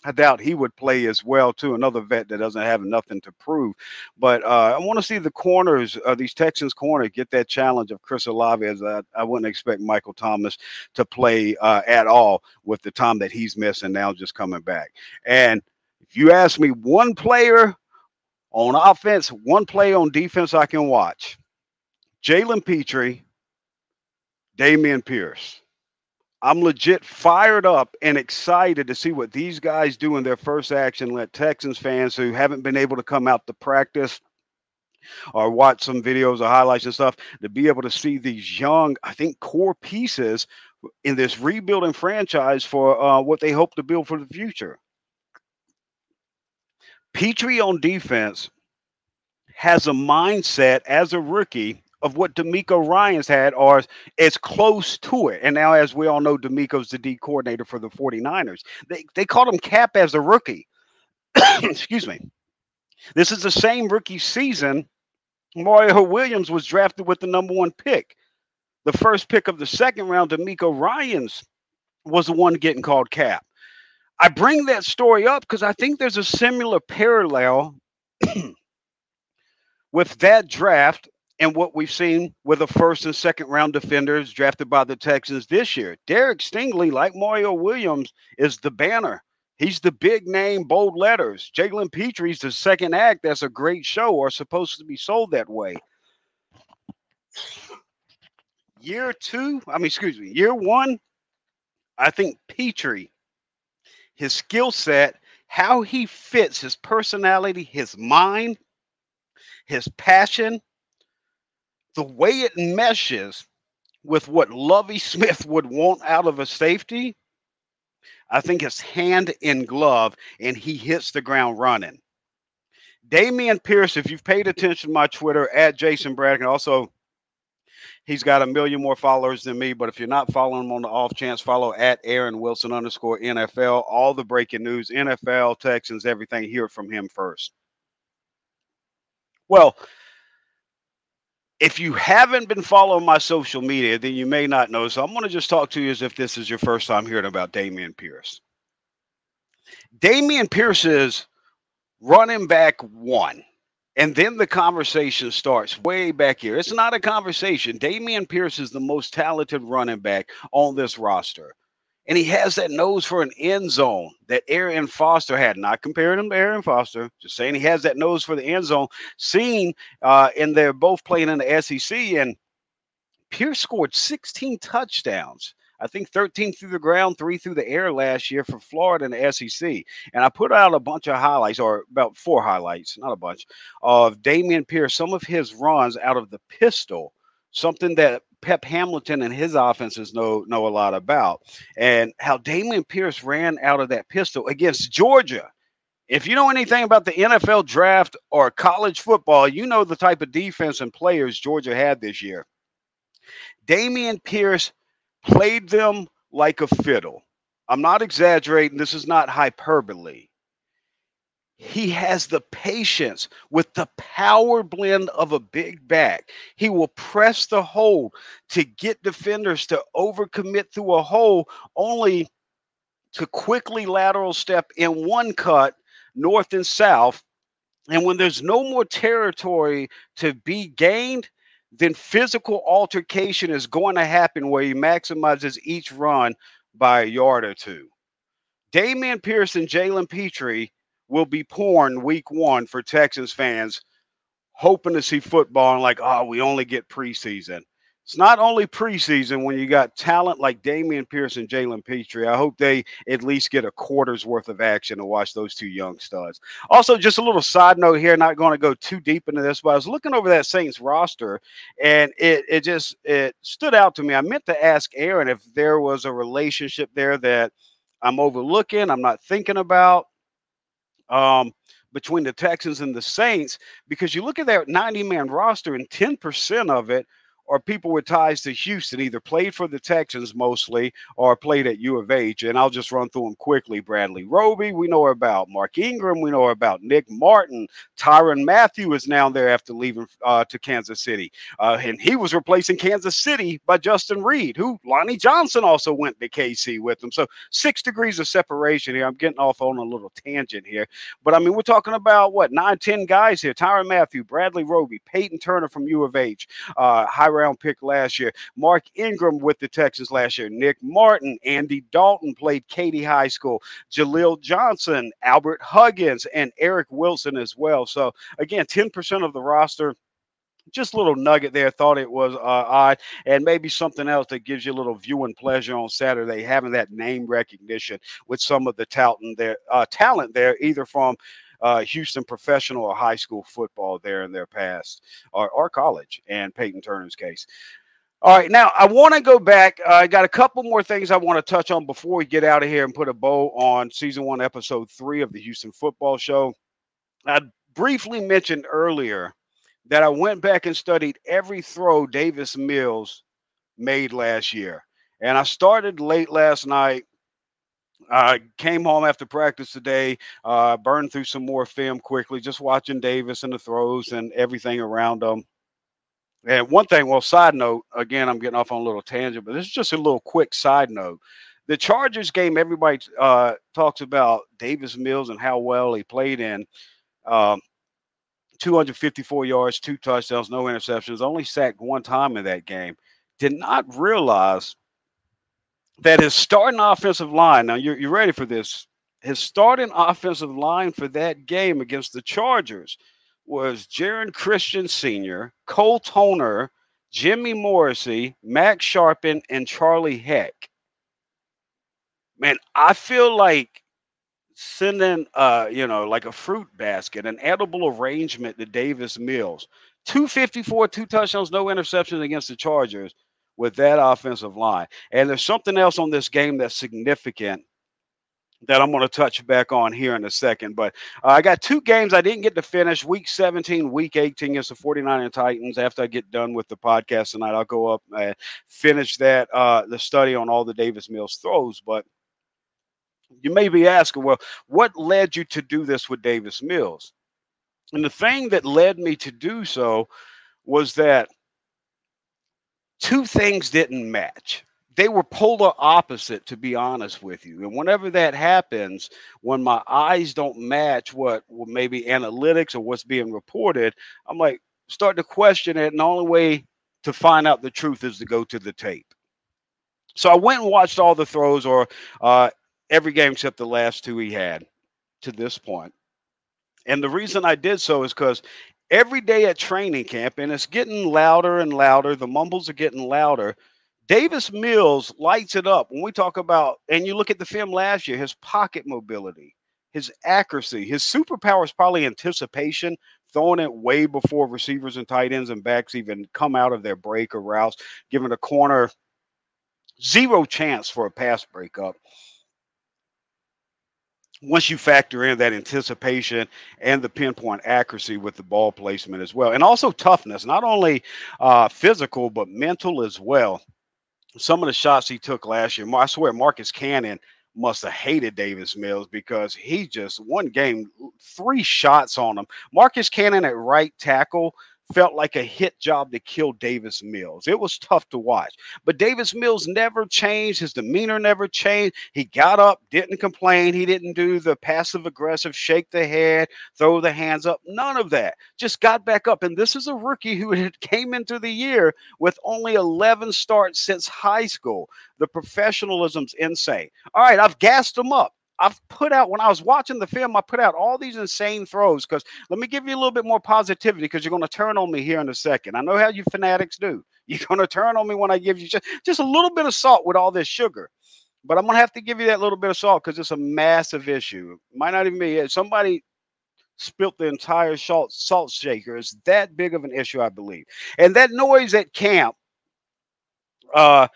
I doubt he would play as well too. Another vet that doesn't have nothing to prove. But uh, I want to see the corners, uh, these Texans corner, get that challenge of Chris Olave. As I, I wouldn't expect Michael Thomas to play uh, at all with the time that he's missing now, just coming back. And if you ask me, one player on offense, one play on defense, I can watch. Jalen Pitre, Dameon Pierce. I'm legit fired up and excited to see what these guys do in their first action. Let Texans fans who haven't been able to come out to practice or watch some videos or highlights and stuff to be able to see these young, I think, core pieces in this rebuilding franchise for uh, what they hope to build for the future. Pitre on defense has a mindset as a rookie of what DeMeco Ryans had or as close to it. And now, as we all know, DeMeco's the D coordinator for the 49ers. They, they called him Cap as a rookie. Excuse me. This is the same rookie season Mario Williams was drafted with the number one pick. the first pick of the second round, DeMeco Ryans, was the one getting called cap. I bring that story up because I think there's a similar parallel with that draft and what we've seen with the first and second round defenders drafted by the Texans this year. Derek Stingley, like Mario Williams, is the banner. He's the big name, bold letters. Jalen Pitre's the second act. That's a great show or supposed to be sold that way. Year two, I mean, excuse me, year one, I think Pitre, his skill set, how he fits his personality, his mind, his passion, the way it meshes with what Lovie Smith would want out of a safety, I think it's hand in glove, and he hits the ground running. Dameon Pierce, if you've paid attention to my Twitter at Jason Braddock, also he's got a million more followers than me. But if you're not following him on the off chance, follow at Aaron Wilson underscore NFL. All the breaking news, NFL, Texans, everything. Hear from him first. Well, if you haven't been following my social media, then you may not know. So I'm going to just talk to you as if this is your first time hearing about Dameon Pierce. Dameon Pierce is running back one. And then the conversation starts way back here. It's not a conversation. Dameon Pierce is the most talented running back on this roster and he has that nose for an end zone that Arian Foster had. Not comparing him to Arian Foster, just saying he has that nose for the end zone. Seen, uh, and they're both playing in the SEC, and Pierce scored 16 touchdowns. I think 13 through the ground, three through the air last year for Florida and the SEC. And I put out a bunch of highlights, or about four highlights, not a bunch, of Dameon Pierce, some of his runs out of the pistol, something that Pep Hamilton and his offenses know know a lot about, and how Dameon Pierce ran out of that pistol against Georgia. If you know anything about the NFL draft or college football, you know the type of defense and players Georgia had this year. Dameon Pierce played them like a fiddle. I'm not exaggerating. This is not hyperbole he has the patience with the power blend of a big back. He will press the hole to get defenders to overcommit through a hole, only to quickly lateral step in one cut, north and south. And when there's no more territory to be gained, then physical altercation is going to happen where he maximizes each run by a yard or two. Dameon Pearson, Jalen Pitre will be pouring week one for Texas fans, hoping to see football and like, oh, we only get preseason. It's not only preseason when you got talent like Dameon Pierce and Jalen Pitre. I hope they at least get a quarter's worth of action to watch those two young studs. Also, just a little side note here, not going to go too deep into this, but I was looking over that Saints roster and it it just it stood out to me. I meant to ask Aaron if there was a relationship there that I'm overlooking, I'm not thinking about um, between the Texans and the Saints because you look at that 90 man roster and 10% of it or people with ties to Houston either played for the Texans mostly or played at U of H. And I'll just run through them quickly. Bradley Roby, we know about. Mark Ingram, we know about. Nick Martin. Tyrann Mathieu is now there after leaving uh, to Kansas City. Uh, and he was replacing Kansas City by Justin Reid, who Lonnie Johnson also went to KC with him. So six degrees of separation here. I'm getting off on a little tangent here. But I mean, we're talking about what, nine, ten guys here. Tyrann Mathieu, Bradley Roby, Peyton Turner from U of H, uh, round pick last year. Mark Ingram with the Texans last year. Nick Martin, Andy Dalton played Katy High School. Jaleel Johnson, Albert Huggins, and Eric Wilson as well. So again, 10% of the roster just a little nugget there. Thought it was uh, odd, and maybe something else that gives you a little viewing pleasure on Saturday, having that name recognition with some of the talent there, uh, talent there, either from uh, Houston professional or high school football there in their past, or, or college, and Peyton Turner's case. All right, now I want to go back. Uh, I got a couple more things I want to touch on before we get out of here and put a bow on season one, episode three of the Houston Football Show. I briefly mentioned earlier that I went back and studied every throw Davis Mills made last year. And I started late last night I came home after practice today, uh, burned through some more film quickly, just watching Davis and the throws and everything around him. And one thing, well, side note, again, I'm getting off on a little tangent, but this is just a little quick side note. The Chargers game, everybody uh, talks about Davis Mills and how well he played in. Um, 254 yards, two touchdowns, no interceptions, only sacked one time in that game. Did not realize that his starting offensive line, now you're, you're ready for this, his starting offensive line for that game against the Chargers was Geron Christian Sr., Cole Toner, Jimmy Morrissey, Max Scharping, and Charlie Heck. Man, I feel like sending uh, you know, like a fruit basket, an edible arrangement to Davis Mills. 254, two touchdowns, no interceptions against the Chargers with that offensive line. And there's something else on this game that's significant that I'm going to touch back on here in a second. But uh, I got two games I didn't get to finish week 17, week 18 against the 49 and Titans. After I get done with the podcast tonight, I'll go up and finish that, uh, the study on all the Davis Mills throws. But you may be asking, well, what led you to do this with Davis Mills? And the thing that led me to do so was that two things didn't match. They were polar opposite, to be honest with you. And whenever that happens, when my eyes don't match what well, maybe analytics or what's being reported, I'm like, start to question it. And the only way to find out the truth is to go to the tape. So I went and watched all the throws, or uh, every game except the last two he had to this point. And the reason I did so is because every day at training camp, and it's getting louder and louder, the mumbles are getting louder. Davis Mills lights it up when we talk about, and you look at the film last year, his pocket mobility, his accuracy, his superpower is probably anticipation, throwing it way before receivers and tight ends and backs even come out of their break or routes, giving a corner zero chance for a pass breakup once you factor in that anticipation and the pinpoint accuracy with the ball placement as well, and also toughness, not only uh, physical but mental as well. Some of the shots he took last year, I swear, Marcus Cannon must have hated Davis Mills because he just one game, three shots on him. Marcus Cannon at right tackle felt like a hit job to kill Davis Mills. It was tough to watch. But Davis Mills never changed. His demeanor never changed. He got up, didn't complain. He didn't do the passive aggressive shake the head, throw the hands up. None of that. Just got back up. And this is a rookie who had came into the year with only 11 starts since high school. The professionalism's insane. All right, I've gassed him up. I've put out when I was watching the film, I put out all these insane throws because let me give you a little bit more positivity because you're going to turn on me here in a second. I know how you fanatics do. You're going to turn on me when I give you just, just a little bit of salt with all this sugar. But I'm going to have to give you that little bit of salt because it's a massive issue. Might not even be it. somebody spilt the entire salt salt shaker. It's that big of an issue, I believe. And that noise at camp, uh,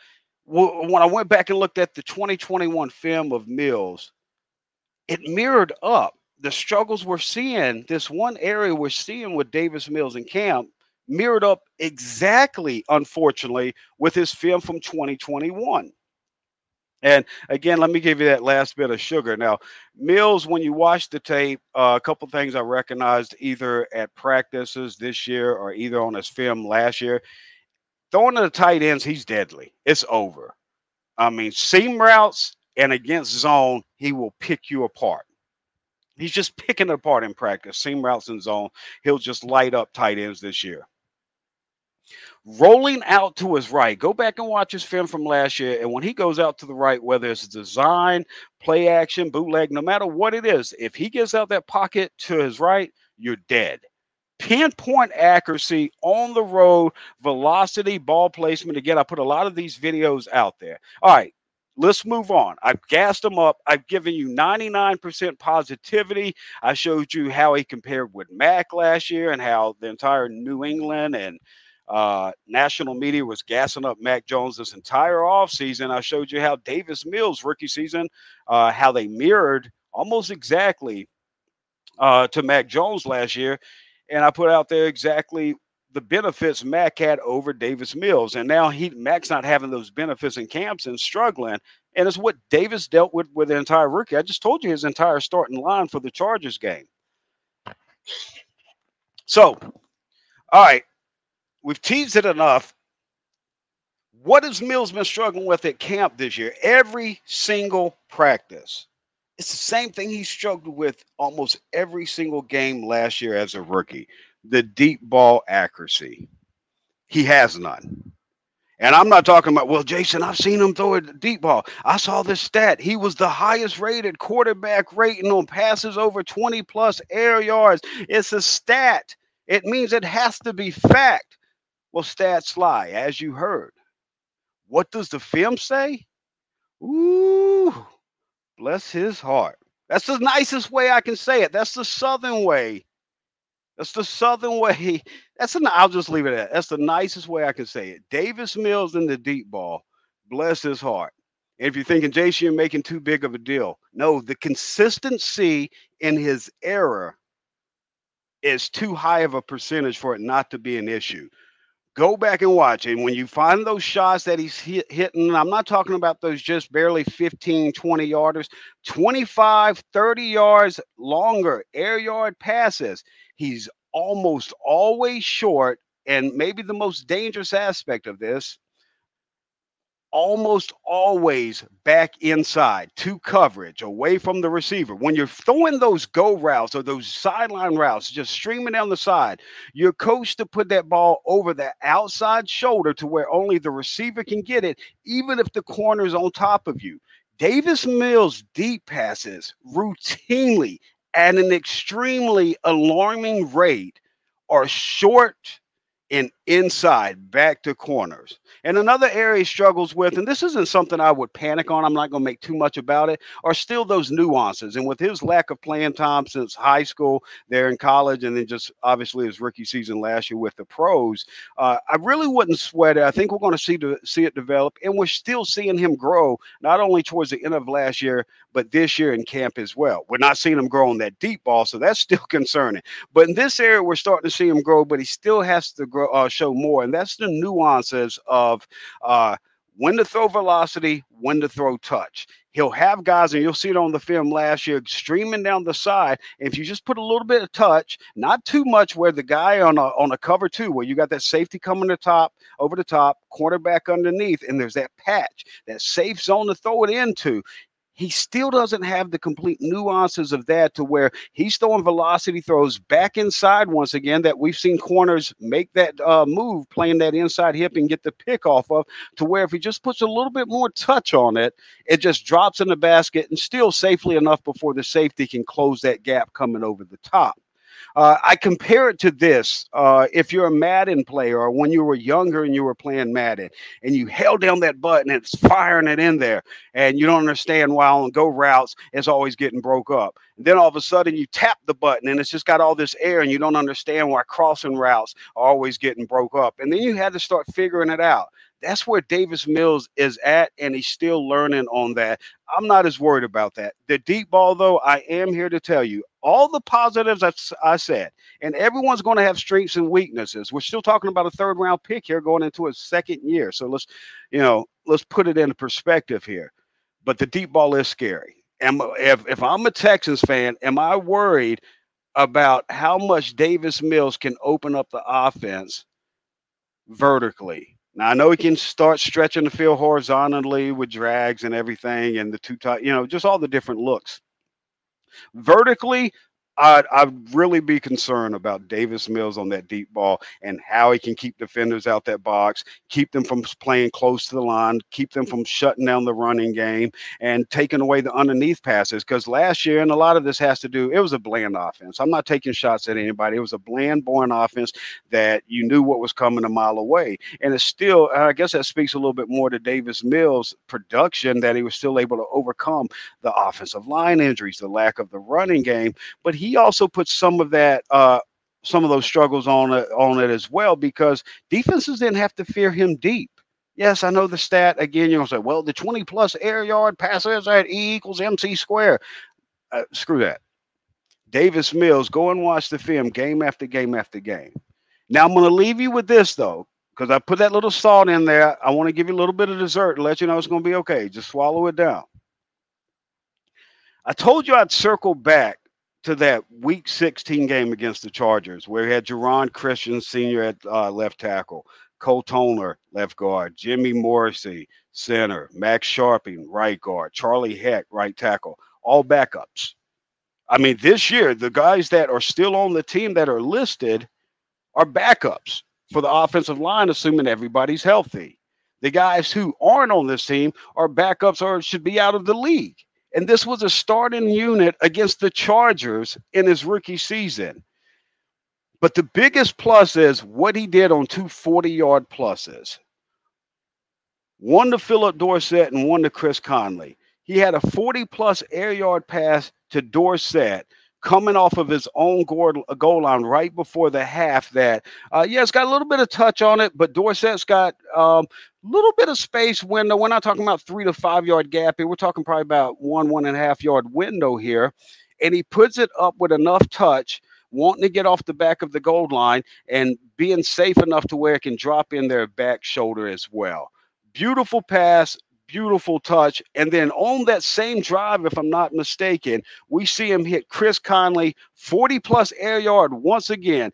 when I went back and looked at the 2021 film of Mills, it mirrored up the struggles we're seeing. This one area we're seeing with Davis Mills and camp mirrored up exactly, unfortunately, with his film from 2021. And again, let me give you that last bit of sugar. Now, Mills, when you watch the tape, uh, a couple things I recognized either at practices this year or either on his film last year. Throwing to the tight ends, he's deadly. It's over. I mean, seam routes, and against zone, he will pick you apart. He's just picking it apart in practice. Seam routes in zone, he'll just light up tight ends this year. Rolling out to his right, go back and watch his film from last year. And when he goes out to the right, whether it's design, play action, bootleg, no matter what it is, if he gets out that pocket to his right, you're dead pinpoint accuracy on the road, velocity, ball placement. Again, I put a lot of these videos out there. All right, let's move on. I've gassed him up. I've given you 99% positivity. I showed you how he compared with Mac last year and how the entire New England and uh, national media was gassing up Mac Jones this entire offseason. I showed you how Davis Mills rookie season, uh, how they mirrored almost exactly uh, to Mac Jones last year. And I put out there exactly the benefits Mac had over Davis Mills. And now he Mac's not having those benefits in camps and struggling. And it's what Davis dealt with with the entire rookie. I just told you his entire starting line for the Chargers game. So, all right. we've teased it enough. What has Mills been struggling with at camp this year? Every single practice. It's the same thing he struggled with almost every single game last year as a rookie the deep ball accuracy. He has none. And I'm not talking about, well, Jason, I've seen him throw a deep ball. I saw this stat. He was the highest rated quarterback rating on passes over 20 plus air yards. It's a stat. It means it has to be fact. Well, stats lie, as you heard. What does the film say? Ooh, bless his heart. That's the nicest way I can say it. That's the Southern way. That's the Southern way. That's an. I'll just leave it at. That. That's the nicest way I can say it. Davis Mills in the deep ball. Bless his heart. And if you're thinking JC, you're making too big of a deal. No, the consistency in his error is too high of a percentage for it not to be an issue. Go back and watch. And when you find those shots that he's hit, hitting, I'm not talking about those just barely 15, 20 yarders, 25, 30 yards longer air yard passes. He's almost always short. And maybe the most dangerous aspect of this almost always back inside to coverage away from the receiver. When you're throwing those go routes or those sideline routes, just streaming down the side, you're coached to put that ball over the outside shoulder to where only the receiver can get it, even if the corner is on top of you. Davis Mills deep passes routinely at an extremely alarming rate are short and inside back to corners. And another area he struggles with, and this isn't something I would panic on, I'm not going to make too much about it, are still those nuances. And with his lack of playing time since high school, there in college, and then just obviously his rookie season last year with the pros, uh, I really wouldn't sweat it. I think we're going to see to see it develop, and we're still seeing him grow not only towards the end of last year, but this year in camp as well. We're not seeing him grow on that deep ball, so that's still concerning. But in this area, we're starting to see him grow, but he still has to grow, uh, show more, and that's the nuances of uh, when to throw velocity, when to throw touch. He'll have guys, and you'll see it on the film last year, streaming down the side. If you just put a little bit of touch, not too much, where the guy on a on a cover two, where you got that safety coming to top, over the top, quarterback underneath, and there's that patch, that safe zone to throw it into he still doesn't have the complete nuances of that to where he's throwing velocity throws back inside once again that we've seen corners make that uh, move, playing that inside hip and get the pick off of, to where if he just puts a little bit more touch on it, it just drops in the basket and still safely enough before the safety can close that gap coming over the top. Uh, I compare it to this: uh, if you're a Madden player, or when you were younger and you were playing Madden, and you held down that button, and it's firing it in there, and you don't understand why on go routes it's always getting broke up. And then all of a sudden you tap the button, and it's just got all this air, and you don't understand why crossing routes are always getting broke up. And then you had to start figuring it out. That's where Davis Mills is at, and he's still learning on that. I'm not as worried about that. The deep ball, though, I am here to tell you all the positives I, I said, and everyone's going to have strengths and weaknesses. We're still talking about a third round pick here going into a second year. So let's, you know, let's put it into perspective here. But the deep ball is scary. Am, if, if I'm a Texans fan, am I worried about how much Davis Mills can open up the offense vertically? Now I know he can start stretching the field horizontally with drags and everything, and the two tight, you know, just all the different looks. Vertically, I'd, I'd really be concerned about Davis Mills on that deep ball and how he can keep defenders out that box, keep them from playing close to the line, keep them from shutting down the running game, and taking away the underneath passes. Because last year, and a lot of this has to do, it was a bland offense. I'm not taking shots at anybody. It was a bland, boring offense that you knew what was coming a mile away. And it's still, I guess that speaks a little bit more to Davis Mills' production that he was still able to overcome the offensive line injuries, the lack of the running game. But he also puts some of that uh, some of those struggles on it on it as well because defenses didn't have to fear him deep. Yes, I know the stat again. You're gonna say, well, the 20 plus air yard passes at E equals MC square. Uh, screw that. Davis Mills, go and watch the film game after game after game. Now I'm gonna leave you with this though, because I put that little salt in there. I want to give you a little bit of dessert and let you know it's gonna be okay. Just swallow it down. I told you I'd circle back to that Week 16 game against the Chargers, where he had Geron Christian Sr. at uh, left tackle, Cole Toner, left guard, Jimmy Morrissey, center, Max Scharping, right guard, Charlie Heck, right tackle, all backups. I mean, this year, the guys that are still on the team that are listed are backups for the offensive line, assuming everybody's healthy. The guys who aren't on this team are backups or should be out of the league. And this was a starting unit against the Chargers in his rookie season. But the biggest plus is what he did on two 40 yard pluses one to Phillip Dorsett and one to Chris Conley. He had a 40 plus air yard pass to Dorsett coming off of his own goal line right before the half. That, uh, yeah, it's got a little bit of touch on it, but Dorsett's got a um, little bit of space window. We're not talking about three to five yard gap here. We're talking probably about one, one and a half yard window here. And he puts it up with enough touch wanting to get off the back of the goal line and being safe enough to where it can drop in their back shoulder as well. Beautiful pass, beautiful touch. And then on that same drive, if I'm not mistaken, we see him hit Chris Conley 40 plus air yard once again.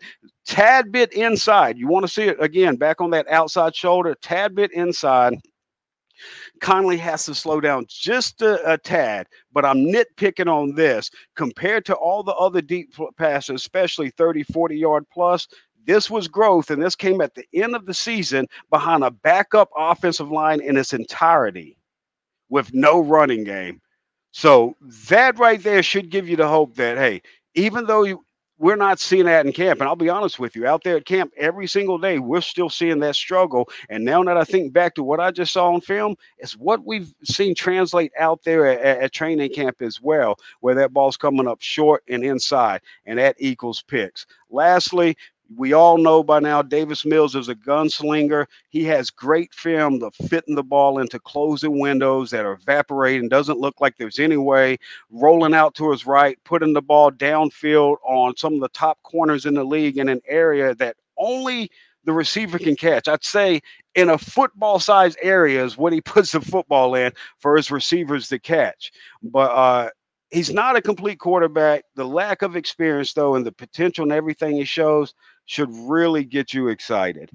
Tad bit inside. You want to see it again back on that outside shoulder, tad bit inside. Conley has to slow down just a, a, tad, but I'm nitpicking on this compared to all the other deep passes, especially 30, 40 yard plus. This was growth, and this came at the end of the season behind a backup offensive line in its entirety with no running game. So that right there should give you the hope that, hey, even though you, we're not seeing that in camp. And I'll be honest with you, out there at camp every single day, we're still seeing that struggle. And now that I think back to what I just saw on film, it's what we've seen translate out there at, at training camp as well, where that ball's coming up short and inside, and that equals picks. Lastly, we all know by now Davis Mills is a gunslinger. He has great film of fitting the ball into closing windows that are evaporating, doesn't look like there's any way, rolling out to his right, putting the ball downfield on some of the top corners in the league in an area that only the receiver can catch. I'd say in a football size area is what he puts the football in for his receivers to catch. But uh, he's not a complete quarterback. The lack of experience, though, and the potential and everything he shows should really get you excited.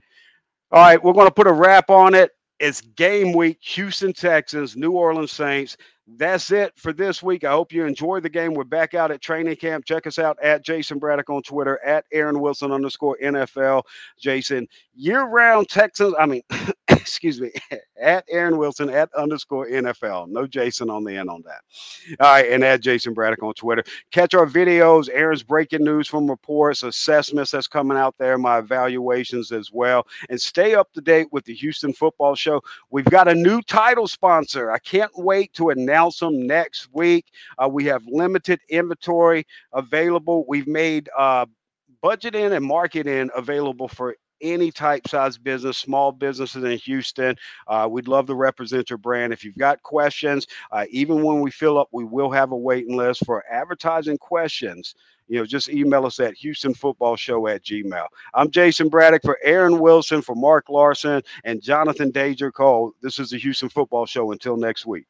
All right, we're going to put a wrap on it. It's game week, Houston Texans, New Orleans Saints. That's it for this week. I hope you enjoyed the game. We're back out at training camp. Check us out at Jason Braddock on Twitter, at Aaron Wilson underscore NFL. Jason, year round Texans, I mean, excuse me, at Aaron Wilson at underscore NFL. No Jason on the end on that. All right, and at Jason Braddock on Twitter. Catch our videos, Aaron's breaking news from reports, assessments that's coming out there, my evaluations as well. And stay up to date with the Houston Football Show. We've got a new title sponsor. I can't wait to announce them next week. Uh, we have limited inventory available. We've made uh, budgeting and marketing available for any type size business, small businesses in Houston. Uh, we'd love to represent your brand. If you've got questions, uh, even when we fill up, we will have a waiting list for advertising questions. You know, just email us at HoustonFootballShow at Gmail. I'm Jason Braddock for Aaron Wilson, for Mark Larson, and Jonathan Danger Cole. This is the Houston Football Show. Until next week.